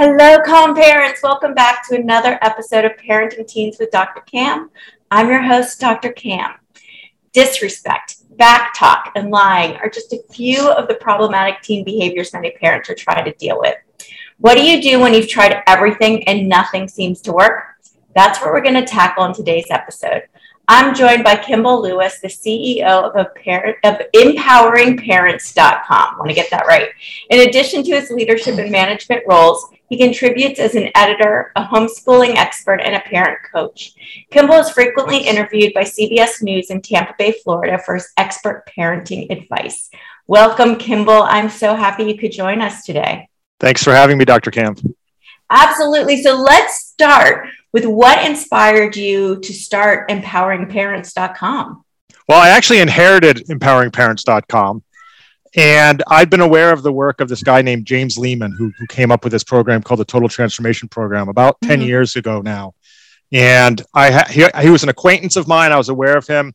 Hello, calm parents. Welcome back to another episode of Parenting Teens with Dr. Cam. I'm your host, Dr. Cam. Disrespect, back talk, and lying are just a few of the problematic teen behaviors many parents are trying to deal with. What do you do when you've tried everything and nothing seems to work? That's what we're going to tackle in today's episode. I'm joined by Kimball Lewis, the CEO of, a parent, of EmpoweringParents.com. I want to get that right. In addition to his leadership and management roles, he contributes as an editor, a homeschooling expert, and a parent coach. Kimball is frequently interviewed by CBS News in Tampa Bay, Florida for his expert parenting advice. Welcome, Kimball. I'm so happy you could join us today. Thanks for having me, Dr. Cam. Absolutely. So let's start with what inspired you to start empoweringparents.com. Well, I actually inherited empoweringparents.com. And I'd been aware of the work of this guy named James Lehman, who, who came up with this program called the Total Transformation Program about 10 mm-hmm. years ago now. And I ha- he, he was an acquaintance of mine. I was aware of him.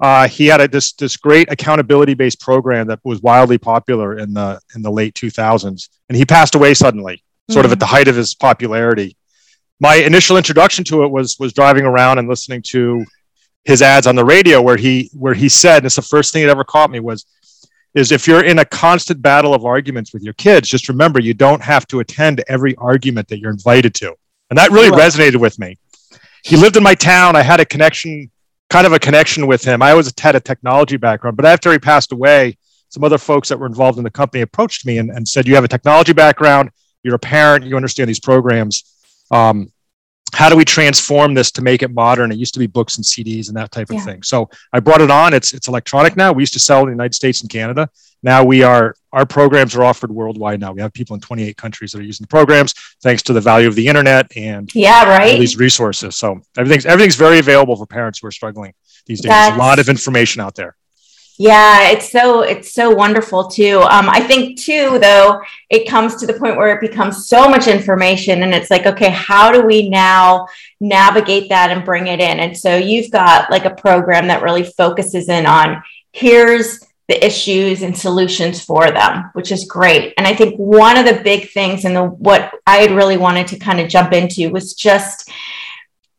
Uh, he had a, this this great accountability based program that was wildly popular in the in the late 2000s, and he passed away suddenly, sort mm-hmm. of at the height of his popularity. My initial introduction to it was was driving around and listening to his ads on the radio, where he where he said, and it's the first thing that ever caught me was is if you're in a constant battle of arguments with your kids, just remember you don't have to attend every argument that you're invited to. And that really resonated with me. He lived in my town. I had a connection, kind of a connection with him. I always had a technology background, but after he passed away, some other folks that were involved in the company approached me and, and said, You have a technology background, you're a parent, you understand these programs. Um, how do we transform this to make it modern? It used to be books and CDs and that type of yeah. thing. So I brought it on. It's it's electronic now. We used to sell in the United States and Canada. Now we are our programs are offered worldwide now. We have people in 28 countries that are using the programs thanks to the value of the internet and yeah, right. all these resources. So everything's everything's very available for parents who are struggling these days. That's, There's a lot of information out there. Yeah, it's so it's so wonderful too. Um, I think too, though, it comes to the point where it becomes so much information, and it's like, okay, how do we now navigate that and bring it in? And so you've got like a program that really focuses in on here's the issues and solutions for them, which is great. And I think one of the big things and the what I had really wanted to kind of jump into was just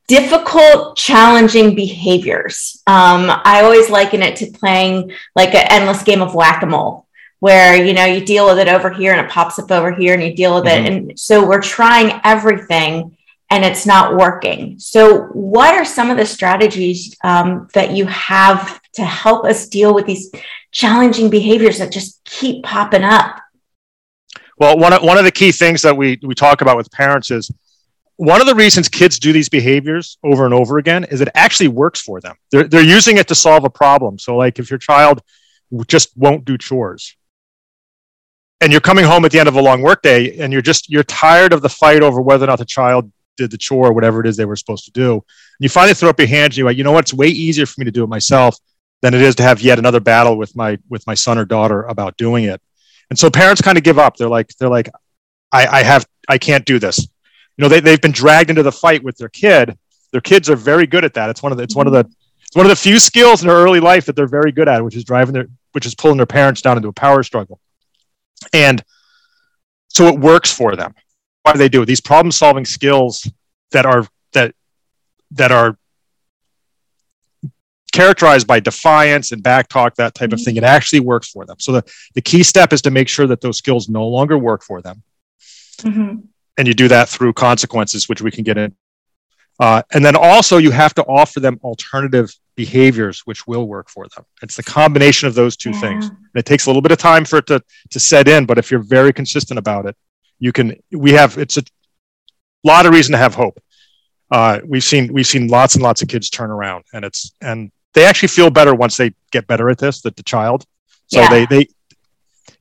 difficult, challenging behaviors. Um, I always liken it to playing like an endless game of whack a mole, where you know you deal with it over here and it pops up over here, and you deal with mm-hmm. it. And so we're trying everything, and it's not working. So, what are some of the strategies um, that you have to help us deal with these challenging behaviors that just keep popping up? Well, one of, one of the key things that we, we talk about with parents is one of the reasons kids do these behaviors over and over again is it actually works for them. They're, they're using it to solve a problem. So, like if your child just won't do chores and you're coming home at the end of a long workday and you're just you're tired of the fight over whether or not the child did the chore or whatever it is they were supposed to do and you finally throw up your hands and you're like you know what it's way easier for me to do it myself than it is to have yet another battle with my with my son or daughter about doing it and so parents kind of give up they're like they're like i i have i can't do this you know they, they've been dragged into the fight with their kid. Their kids are very good at that. It's one of the it's one of the it's one of the few skills in their early life that they're very good at which is driving their which is pulling their parents down into a power struggle. And so it works for them. Why do they do it? These problem solving skills that are that that are characterized by defiance and back talk that type of thing it actually works for them. So the, the key step is to make sure that those skills no longer work for them. Mm-hmm and you do that through consequences, which we can get in. Uh, and then also you have to offer them alternative behaviors which will work for them. It's the combination of those two yeah. things. And it takes a little bit of time for it to, to set in, but if you're very consistent about it, you can, we have, it's a lot of reason to have hope. Uh, we've seen, we've seen lots and lots of kids turn around and it's, and they actually feel better once they get better at this, that the child. So yeah. they, they,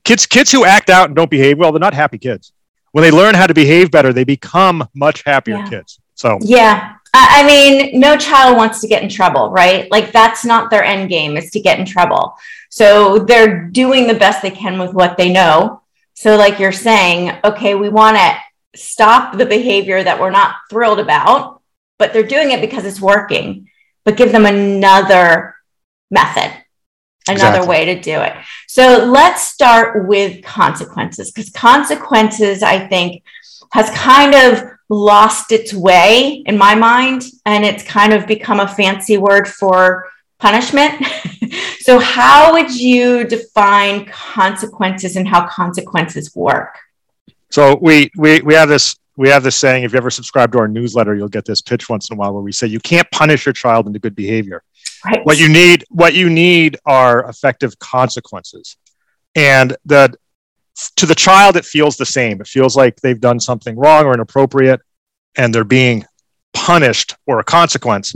kids, kids who act out and don't behave well, they're not happy kids when they learn how to behave better, they become much happier yeah. kids. So yeah, I mean, no child wants to get in trouble, right? Like that's not their end game is to get in trouble. So they're doing the best they can with what they know. So like you're saying, okay, we want to stop the behavior that we're not thrilled about, but they're doing it because it's working. But give them another method, another exactly. way to do it. So let's start with consequences because consequences, I think, has kind of lost its way in my mind and it's kind of become a fancy word for punishment. so, how would you define consequences and how consequences work? So, we we we have this we have this saying. If you ever subscribe to our newsletter, you'll get this pitch once in a while where we say you can't punish your child into good behavior. Right. What you need what you need are effective consequences, and the to the child it feels the same. It feels like they've done something wrong or inappropriate, and they're being punished or a consequence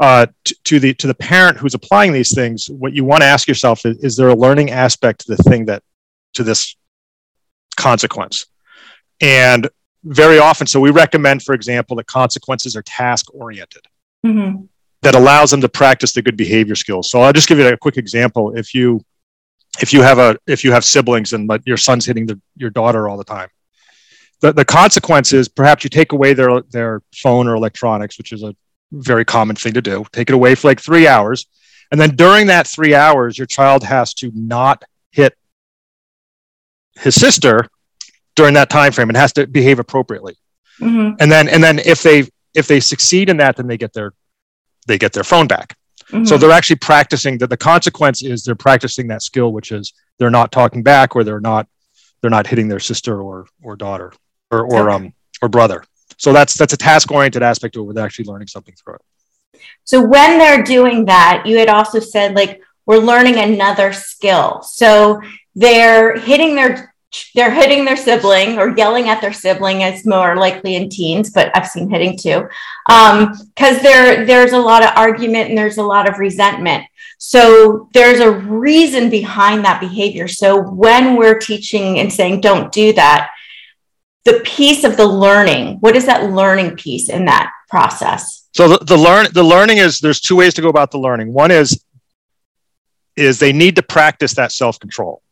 uh, to, to, the to the parent who's applying these things, what you want to ask yourself is: Is there a learning aspect to the thing that to this consequence? And very often, so we recommend, for example, that consequences are task oriented. Mm-hmm. That allows them to practice the good behavior skills. So I'll just give you a quick example. If you if you have a if you have siblings and your son's hitting the, your daughter all the time, the, the consequence is perhaps you take away their their phone or electronics, which is a very common thing to do. Take it away for like three hours. And then during that three hours, your child has to not hit his sister during that time frame and has to behave appropriately. Mm-hmm. And then and then if they if they succeed in that, then they get their they get their phone back. Mm-hmm. So they're actually practicing that the consequence is they're practicing that skill, which is they're not talking back or they're not they're not hitting their sister or or daughter or or okay. um or brother. So that's that's a task oriented aspect to it with actually learning something through it. So when they're doing that, you had also said like we're learning another skill. So they're hitting their they're hitting their sibling or yelling at their sibling is more likely in teens, but I've seen hitting too. Um, because there there's a lot of argument and there's a lot of resentment. So there's a reason behind that behavior. So when we're teaching and saying don't do that, the piece of the learning what is that learning piece in that process so the, the learn the learning is there's two ways to go about the learning one is is they need to practice that self-control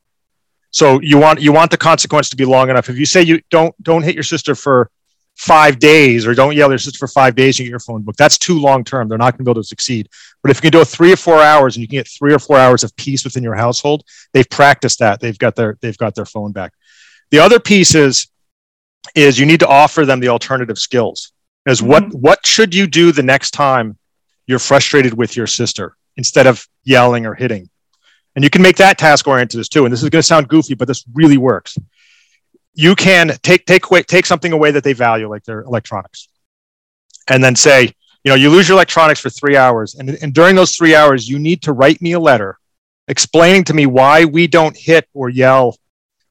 so you want you want the consequence to be long enough. If you say you don't don't hit your sister for five days or don't yell at your sister for five days and get your phone book that's too long term. They're not going to be able to succeed. But if you can do it three or four hours and you can get three or four hours of peace within your household they've practiced that. They've got their they've got their phone back. The other piece is is you need to offer them the alternative skills. As mm-hmm. what what should you do the next time you're frustrated with your sister instead of yelling or hitting and you can make that task oriented as too. And this is going to sound goofy but this really works. You can take take take something away that they value like their electronics and then say you know you lose your electronics for three hours and, and during those three hours you need to write me a letter explaining to me why we don't hit or yell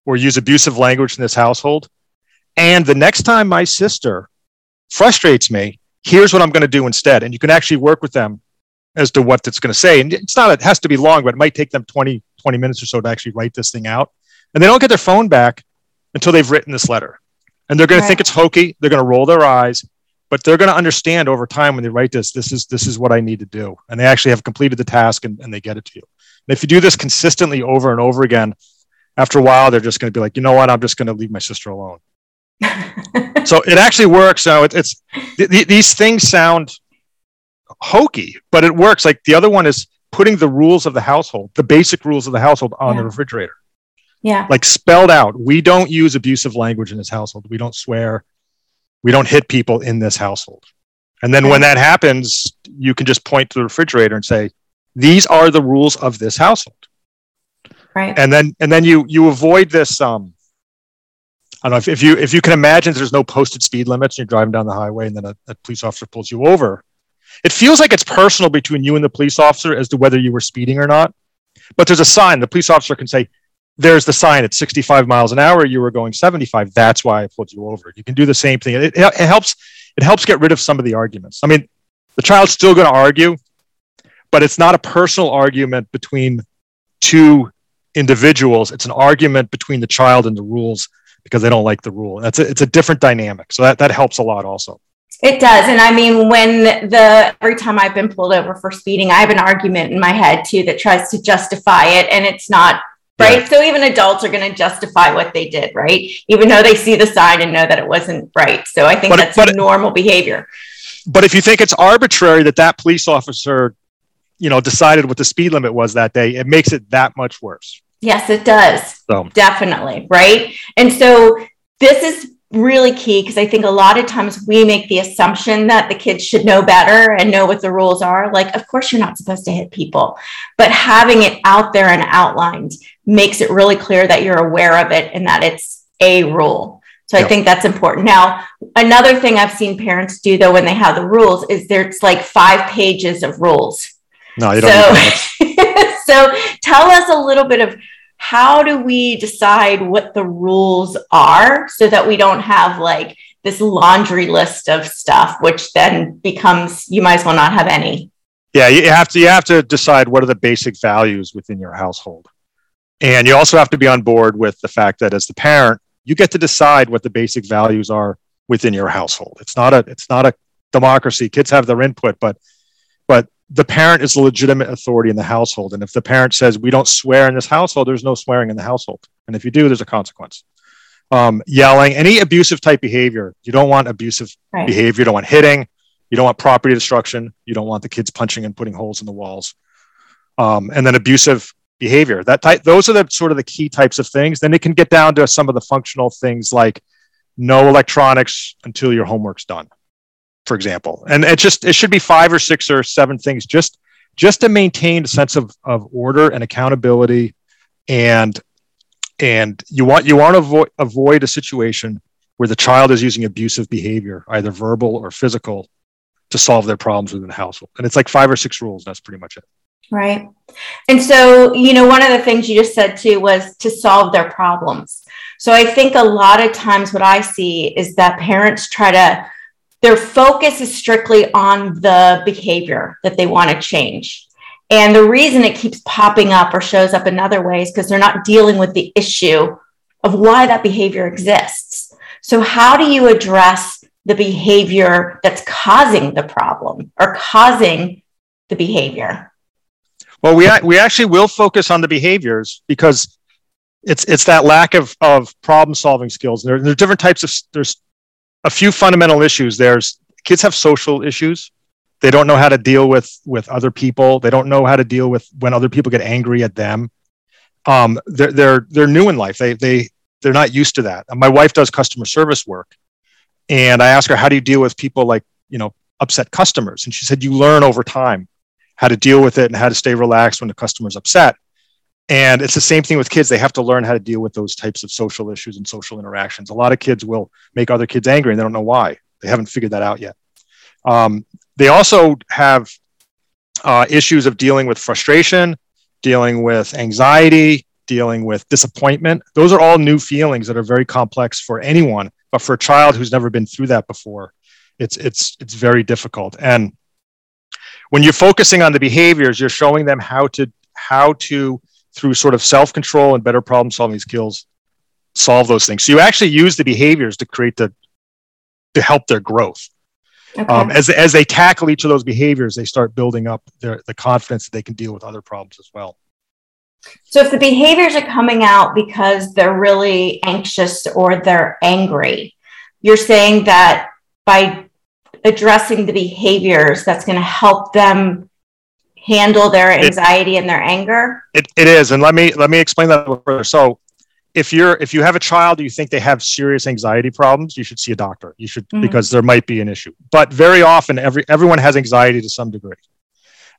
or use abusive language in this household. And the next time my sister frustrates me, here's what I'm going to do instead. And you can actually work with them as to what it's going to say. And it's not, it has to be long, but it might take them 20, 20 minutes or so to actually write this thing out. And they don't get their phone back until they've written this letter. And they're going right. to think it's hokey. They're going to roll their eyes, but they're going to understand over time when they write this, this is, this is what I need to do. And they actually have completed the task and, and they get it to you. And if you do this consistently over and over again, after a while, they're just going to be like, you know what? I'm just going to leave my sister alone so it actually works. So it, it's th- th- these things sound hokey, but it works. Like the other one is putting the rules of the household, the basic rules of the household on yeah. the refrigerator. Yeah. Like spelled out. We don't use abusive language in this household. We don't swear. We don't hit people in this household. And then when that happens, you can just point to the refrigerator and say, these are the rules of this household. Right. And then and then you you avoid this um I don't know if, if you if you can imagine there's no posted speed limits and you're driving down the highway and then a, a, police officer pulls you over. It feels like it's personal between you and the police officer as to whether you were speeding or not. But there's a sign. The police officer can say, "There's the sign at 65 miles an hour. You were going 75. That's why I pulled you over." You can do the same thing. It, it, helps. It helps get rid of some of the arguments. I mean, the child's still going to argue, but it's not a personal argument between two individuals. It's an argument between the child and the rules because they don't like the rule. That's a, it's a different dynamic. So that, that helps a lot also. It does. And I mean, when the every time I've been pulled over for speeding, I have an argument in my head too that tries to justify it. And it's not right. Yeah. So even adults are going to justify what they did, right? Even though they see the sign and know that it wasn't right. So I think but, that's but, normal behavior. But if you think it's arbitrary that that police officer, you know, decided what the speed limit was that day, it makes it that much worse. Yes, it does. So. Definitely. Right. And so this is really key because I think a lot of times we make the assumption that the kids should know better and know what the rules are. Like, of course, you're not supposed to hit people, but having it out there and outlined makes it really clear that you're aware of it and that it's a rule. So yep. I think that's important. Now, another thing I've seen parents do though when they have the rules is there's like five pages of rules. No, you don't. So, so tell us a little bit of how do we decide what the rules are so that we don't have like this laundry list of stuff which then becomes you might as well not have any. Yeah you have to you have to decide what are the basic values within your household. And you also have to be on board with the fact that as the parent you get to decide what the basic values are within your household. It's not a it's not a democracy. Kids have their input but but the parent is the legitimate authority in the household. And if the parent says, we don't swear in this household, there's no swearing in the household. And if you do, there's a consequence. Um, yelling, any abusive type behavior, you don't want abusive right. behavior. You don't want hitting. You don't want property destruction. You don't want the kids punching and putting holes in the walls. Um, and then abusive behavior. That type, those are the sort of the key types of things. Then it can get down to some of the functional things like no electronics until your homework's done for example. And it just it should be five or six or seven things just just to maintain a sense of, of order and accountability. And and you want you want to avoid, avoid a situation where the child is using abusive behavior either verbal or physical to solve their problems within the household. And it's like five or six rules. That's pretty much it. Right. And so you know one of the things you just said too was to solve their problems. So i think a lot of times what i see is that parents try to their focus is strictly on the behavior that they want to change. And the reason it keeps popping up or shows up in other ways because they're not dealing with the issue of why that behavior exists. So, how do you address the behavior that's causing the problem or causing the behavior? Well, we, we actually will focus on the behaviors because it's it's that lack of, of problem solving skills. There, there are different types of there's a few fundamental issues. There's kids have social issues. They don't know how to deal with with other people. They don't know how to deal with when other people get angry at them. Um, they're they're they're new in life. They they they're not used to that. My wife does customer service work, and I ask her, "How do you deal with people like you know upset customers?" And she said, "You learn over time how to deal with it and how to stay relaxed when the customer's upset." And it's the same thing with kids. They have to learn how to deal with those types of social issues and social interactions. A lot of kids will make other kids angry and they don't know why. They haven't figured that out yet. Um, they also have uh, issues of dealing with frustration, dealing with anxiety, dealing with disappointment. Those are all new feelings that are very complex for anyone, but for a child who's never been through that before, it's it's it's very difficult. And when you're focusing on the behaviors, you're showing them how to how to through sort of self control and better problem solving skills solve those things. So you actually use the behaviors to create the to help their growth. Okay. Um, as as they tackle each of those behaviors, they start building up their the confidence that they can deal with other problems as well. So if the behaviors are coming out because they're really anxious or they're angry, you're saying that by addressing the behaviors, that's going to help them handle their anxiety it, and their anger? It, it is, and let me let me explain that further. So, if you're if you have a child, you think they have serious anxiety problems, you should see a doctor. You should mm-hmm. because there might be an issue. But very often, every everyone has anxiety to some degree,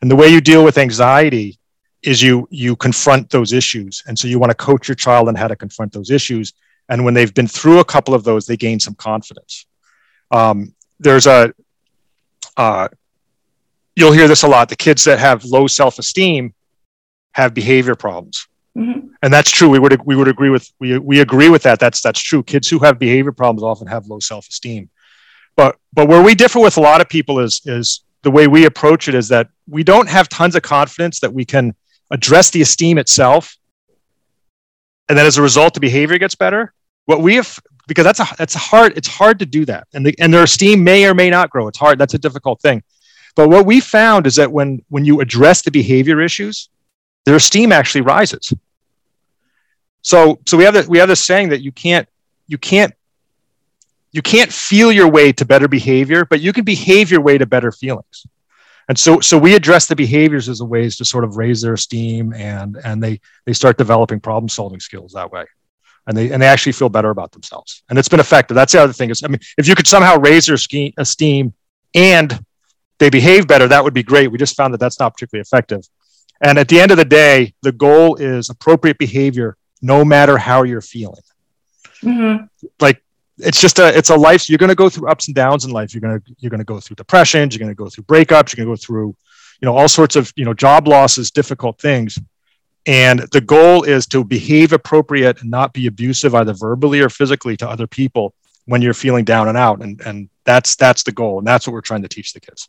and the way you deal with anxiety is you you confront those issues, and so you want to coach your child on how to confront those issues. And when they've been through a couple of those, they gain some confidence. Um, there's a uh, you'll hear this a lot. The kids that have low self esteem have behavior problems. Mm-hmm. And that's true. We would we would agree with we we agree with that. That's that's true. Kids who have behavior problems often have low self esteem. But but where we differ with a lot of people is is the way we approach it is that we don't have tons of confidence that we can address the esteem itself, and then as a result, the behavior gets better. What we have because that's a that's a hard it's hard to do that and the, and their esteem may or may not grow it's hard that's a difficult thing but what we found is that when when you address the behavior issues their esteem actually rises. So so we have that we have this saying that you can't you can't you can't feel your way to better behavior but you can behave your way to better feelings. And so so we address the behaviors as a ways to sort of raise their esteem and and they they start developing problem solving skills that way. And they and they actually feel better about themselves. And it's been effective. That's the other thing is i mean if you could somehow raise their esteem and they behave better that would be great. We just found that that's not particularly effective. And at the end of the day the goal is appropriate behavior no matter how you're feeling. Mm-hmm. like it's just a it's a life you're going to go through ups and downs in life. You're going to you're going to go through depressions you're going to go through breakups you're going to go through you know all sorts of you know job losses difficult things. And the goal is to behave appropriate and not be abusive either verbally or physically to other people when you're feeling down and out. And and that's that's the goal. And that's what we're trying to teach the kids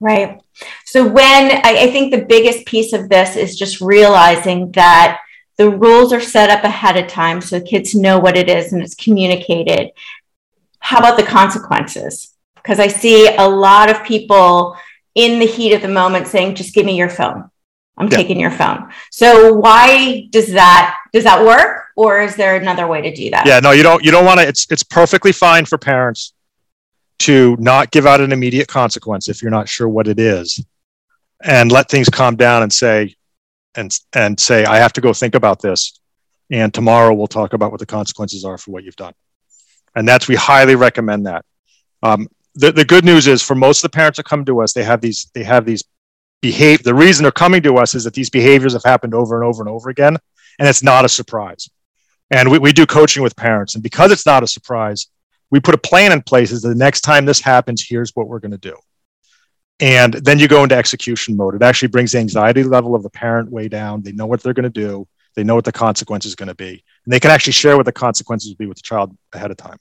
right so when I, I think the biggest piece of this is just realizing that the rules are set up ahead of time so kids know what it is and it's communicated. How about the consequences? Because I see a lot of people in the heat of the moment saying, just give me your phone. I'm yeah. taking your phone. So why does that does that work or is there another way to do that? Yeah, no, you don't you don't want to it's it's perfectly fine for parents to not give out an immediate consequence if you're not sure what it is and let things calm down and say and and say i have to go think about this and tomorrow we'll talk about what the consequences are for what you've done. And that's we highly recommend that. Um, the, the good news is for most of the parents that come to us they have these they have these behave the reason they're coming to us is that these behaviors have happened over and over and over again and it's not a surprise. And we, we do coaching with parents and because it's not a surprise we put a plan in place is the next time this happens here's what we're going to do and then you go into execution mode. It actually brings the anxiety level of the parent way down. They know what they're going to do. They know what the consequence is going to be. And they can actually share what the consequences will be with the child ahead of time.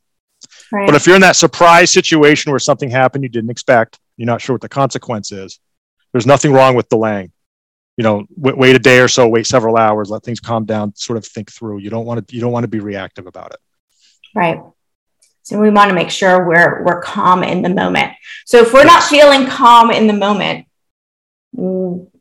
Right. But if you're in that surprise situation where something happened you didn't expect, you're not sure what the consequence is, there's nothing wrong with delaying. You know, w- wait a day or so, wait several hours, let things calm down, sort of think through. You don't want to you don't want to be reactive about it. Right. So we want to make sure we're we're calm in the moment. So if we're not feeling calm in the moment,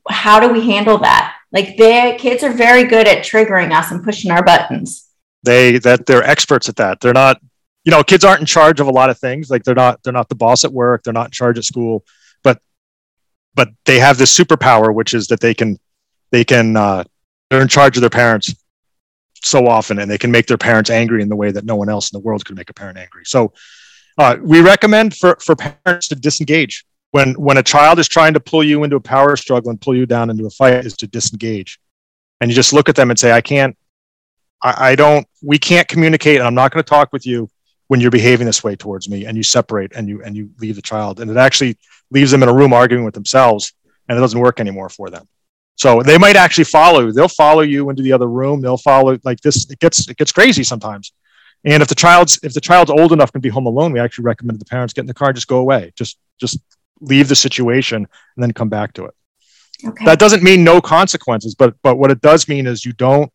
how do we handle that? Like the kids are very good at triggering us and pushing our buttons. They that they're experts at that. They're not, you know, kids aren't in charge of a lot of things. Like they're not they're not the boss at work. They're not in charge at school, but but they have this superpower, which is that they can they can uh, they're in charge of their parents so often and they can make their parents angry in the way that no one else in the world could make a parent angry. So uh, we recommend for, for parents to disengage. When when a child is trying to pull you into a power struggle and pull you down into a fight is to disengage. And you just look at them and say i can't i, I don't we can't communicate and i'm not going to talk with you when you're behaving this way towards me and you separate and you and you leave the child. And it actually leaves them in a room arguing with themselves and it doesn't work anymore for them so they might actually follow. They'll follow you into the other room. They'll follow like this. It gets it gets crazy sometimes. And if the child's if the child's old enough to be home alone, we actually recommend the parents get in the car, just go away, just just leave the situation, and then come back to it. Okay. That doesn't mean no consequences, but but what it does mean is you don't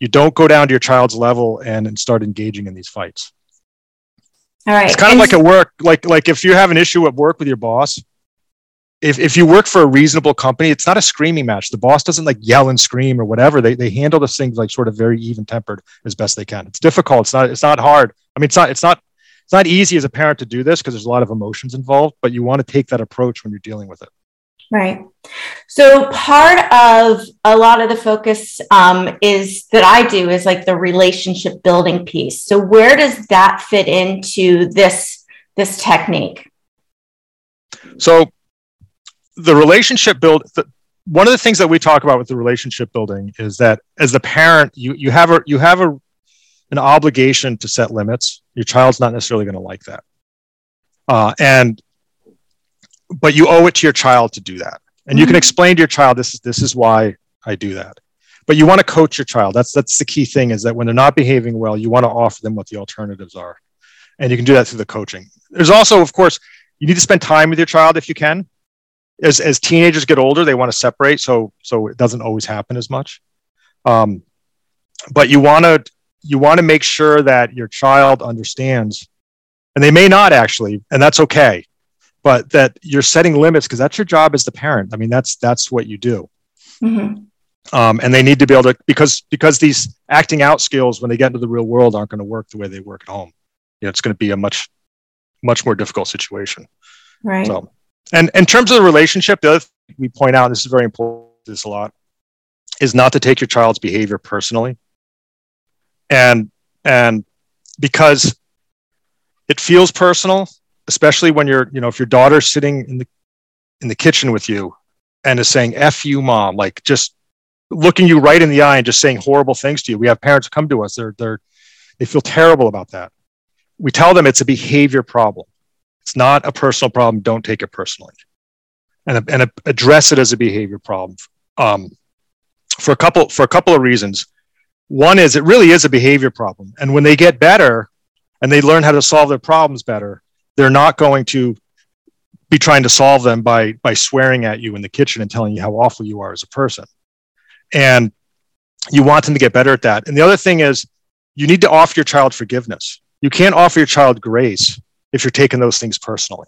you don't go down to your child's level and, and start engaging in these fights. All right. It's kind of like at work, like like if you have an issue at work with your boss, if, if you work for a reasonable company, it's not a screaming match. The boss doesn't like yell and scream or whatever. They, they handle the things like sort of very even tempered as best they can. It's difficult. It's not, it's not hard. I mean, it's not, it's not, it's not easy as a parent to do this because there's a lot of emotions involved, but you want to take that approach when you're dealing with it. Right. So part of a lot of the focus um, is that I do is like the relationship building piece. So where does that fit into this this technique? So the relationship build the, one of the things that we talk about with the relationship building is that as the parent you you have a you have a an obligation to set limits. Your child's not necessarily going to like that. Uh, and but you owe it to your child to do that. And mm-hmm. you can mm-hmm. explain to your child this is this is why i do that. But you want to coach your child. That's that's the key thing is that when they're not behaving well you want to offer them what the alternatives are. And you can do that through the coaching. There's also of course you need to spend time with your child if you can as as teenagers get older, they want to separate, so so it doesn't always happen as much. Um, but you want to you want to make sure that your child understands, and they may not actually, and that's okay, but that you're setting limits because that's your job as the parent. I mean, that's that's what you do. Mm-hmm. Um, and they need to be able to because because these acting out skills when they get into the real world aren't going to work the way they work at home. You know, it's going to be a much much more difficult situation. Right. So, and in terms of the relationship, the other thing we point out, and this is very important, this a lot, is not to take your child's behavior personally. And and because it feels personal, especially when you're, you know, if your daughter's sitting in the in the kitchen with you and is saying "f you, mom," like just looking you right in the eye and just saying horrible things to you. We have parents come to us; they're they're they feel terrible about that. We tell them it's a behavior problem. It's not a personal problem. Don't take it personally, and and address it as a behavior problem. Um, for a couple for a couple of reasons. One is it really is a behavior problem, and when they get better and they learn how to solve their problems better, they're not going to be trying to solve them by by swearing at you in the kitchen and telling you how awful you are as a person. And you want them to get better at that. And the other thing is you need to offer your child forgiveness. You can't offer your child grace if you're taking those things personally.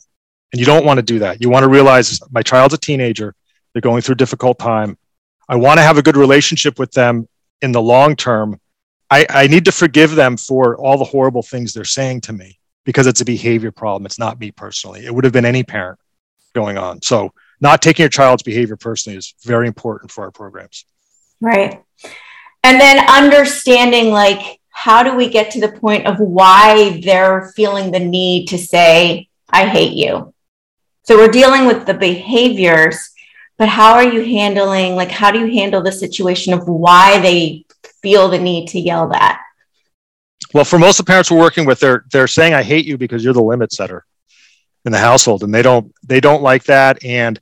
And you don't want to do that. You want to realize my child's a teenager, they're going through a difficult time. I want to have a good relationship with them in the long term. I, I need to forgive them for all the horrible things they're saying to me because it's a behavior problem. It's not me personally. It would have been any parent going on. So, not taking your child's behavior personally is very important for our programs. Right. And then understanding like how do we get to the point of why they're feeling the need to say, I hate you. So we're dealing with the behaviors, but how are you handling, like, how do you handle the situation of why they feel the need to yell that? Well, for most of the parents we're working with, they're they're saying I hate you because you're the limit setter in the household, and they don't they don't like that. And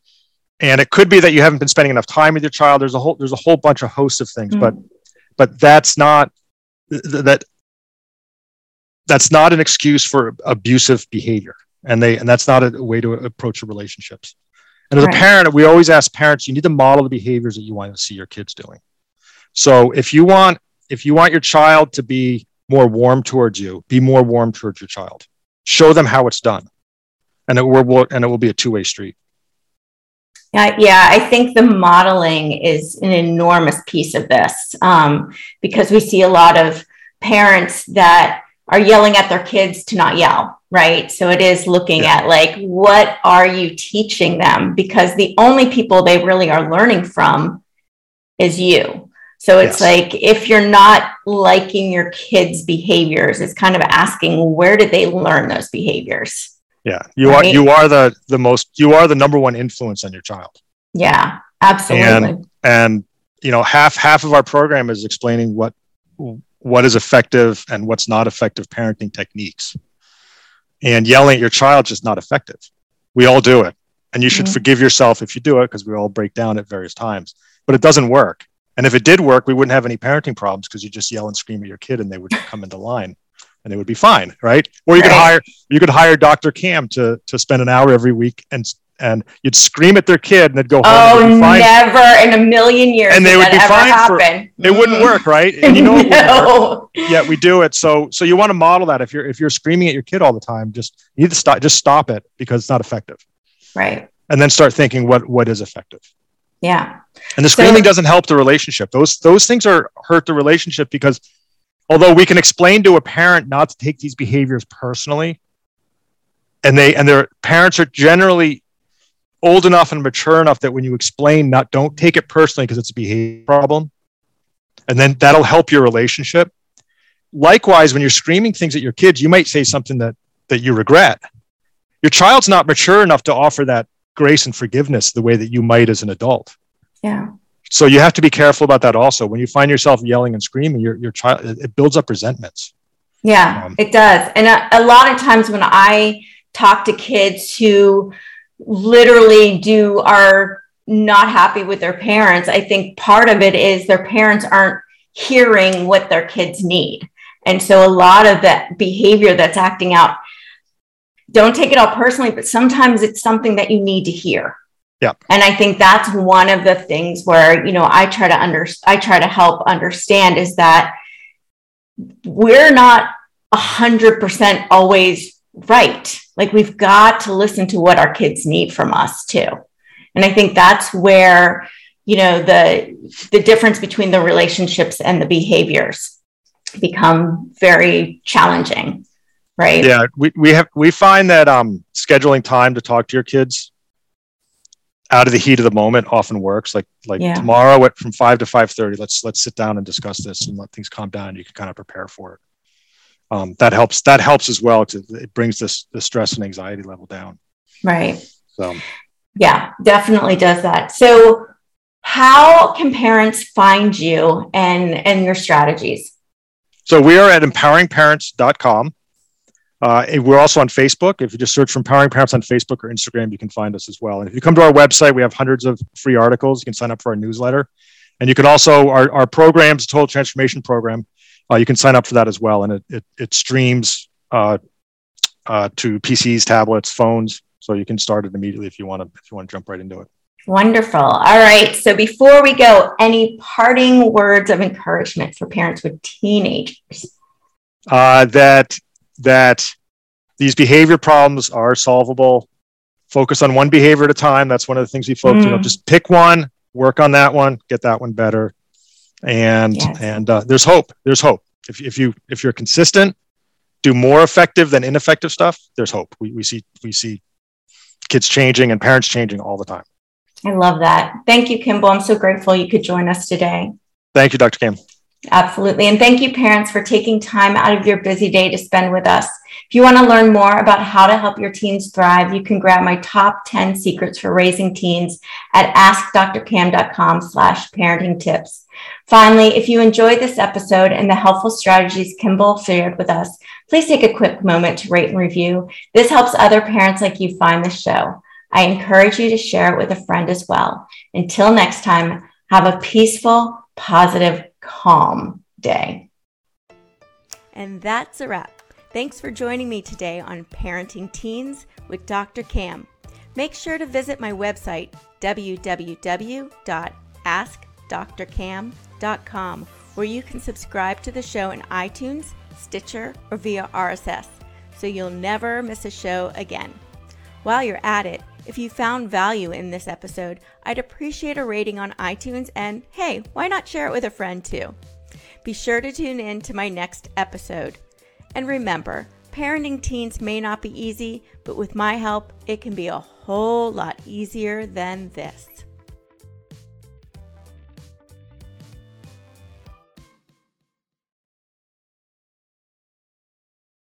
and it could be that you haven't been spending enough time with your child. There's a whole there's a whole bunch of hosts of things, mm-hmm. but but that's not that that's not an excuse for abusive behavior, and they and that's not a way to approach relationships. And as right. a parent, we always ask parents, you need to model the behaviors that you want to see your kids doing. So if you want if you want your child to be more warm towards you, be more warm towards your child. Show them how it's done, and it will and it will be a two way street. Yeah, yeah, I think the modeling is an enormous piece of this um, because we see a lot of parents that are yelling at their kids to not yell, right? So it is looking yeah. at like, what are you teaching them? Because the only people they really are learning from is you. So it's yes. like if you're not liking your kids' behaviors, it's kind of asking where did they learn those behaviors? Yeah, you right? are you are the the most you are the number one influence on your child. Yeah, absolutely. And and you know half half of our program is explaining what what is effective and what's not effective parenting techniques. And yelling at your child is just not effective. We all do it, and you should mm-hmm. forgive yourself if you do it because we all break down at various times. But it doesn't work. And if it did work, we wouldn't have any parenting problems because you just yell and scream at your kid and they would come into line and it would be fine, right? Or you could hire you could hire Dr. Cam to to spend an hour every week and and you'd scream at their kid and they'd go home. Oh, never in a million years. And they would be fine. For, it wouldn't mm-hmm. work, right? And you know no. Yeah, we do it. So so you want to model that. If you're if you're screaming at your kid all the time, just you need to stop. Just stop it because it's not effective. Right. And then start thinking what what is effective. Yeah. And the screaming so, doesn't help the relationship. Those those things are hurt the relationship because although we can explain to a parent not to take these behaviors personally, and they and their parents are generally old enough and mature enough that when you explain not don't take it personally because it's a behavior problem, and then that'll help your relationship. Likewise, when you're screaming things at your kids, you might say something that that you regret. Your child's not mature enough to offer that grace and forgiveness the way that you might as an adult. Yeah. So you have to be careful about that also. When you find yourself yelling and screaming, your, your child, it builds up resentments. Yeah, um, it does. And a, a lot of times when I talk to kids who literally do are not happy with their parents, I think part of it is their parents aren't hearing what their kids need. And so a lot of that behavior that's acting out don't take it all personally, but sometimes it's something that you need to hear. Yeah. And I think that's one of the things where, you know, I try to under I try to help understand is that we're not a 100% always right. Like we've got to listen to what our kids need from us too. And I think that's where, you know, the the difference between the relationships and the behaviors become very challenging. Right. Yeah. We, we have we find that um scheduling time to talk to your kids out of the heat of the moment often works. Like like yeah. tomorrow at from five to five thirty, let's let's sit down and discuss this and let things calm down. You can kind of prepare for it. Um, that helps. That helps as well. To, it brings this the stress and anxiety level down. Right. So. Yeah, definitely does that. So, how can parents find you and and your strategies? So we are at empoweringparents.com. Uh, we're also on Facebook. If you just search for Empowering Parents on Facebook or Instagram, you can find us as well. And if you come to our website, we have hundreds of free articles. You can sign up for our newsletter. And you can also, our, our programs, Total Transformation Program, uh, you can sign up for that as well. And it, it, it streams uh, uh to PCs, tablets, phones. So you can start it immediately if you want to, if you want to jump right into it. Wonderful. All right. So before we go, any parting words of encouragement for parents with teenagers? Uh, that that these behavior problems are solvable. Focus on one behavior at a time. That's one of the things we focus. Mm. You know, mm. just pick one, work on that one, get that one better, and yes. and uh, there's hope. There's hope. If if you if you're consistent, do more effective than ineffective stuff. There's hope. We we see we see kids changing and parents changing all the time. I love that. Thank you, Kimball. I'm so grateful you could join us today. Thank you, Dr. Kim. Absolutely. And thank you, parents, for taking time out of your busy day to spend with us. If you want to learn more about how to help your teens thrive, you can grab my top 10 secrets for raising teens at askdrcam.com slash parenting tips. Finally, if you enjoyed this episode and the helpful strategies Kimball shared with us, please take a quick moment to rate and review. This helps other parents like you find the show. I encourage you to share it with a friend as well. Until next time, have a peaceful, positive, calm day. And that's a wrap. Thanks for joining me today on Parenting Teens with Dr. Cam. Make sure to visit my website, www.askdrcam.com, where you can subscribe to the show in iTunes, Stitcher, or via RSS, so you'll never miss a show again. While you're at it, if you found value in this episode, I'd appreciate a rating on iTunes and hey, why not share it with a friend too? Be sure to tune in to my next episode. And remember, parenting teens may not be easy, but with my help, it can be a whole lot easier than this.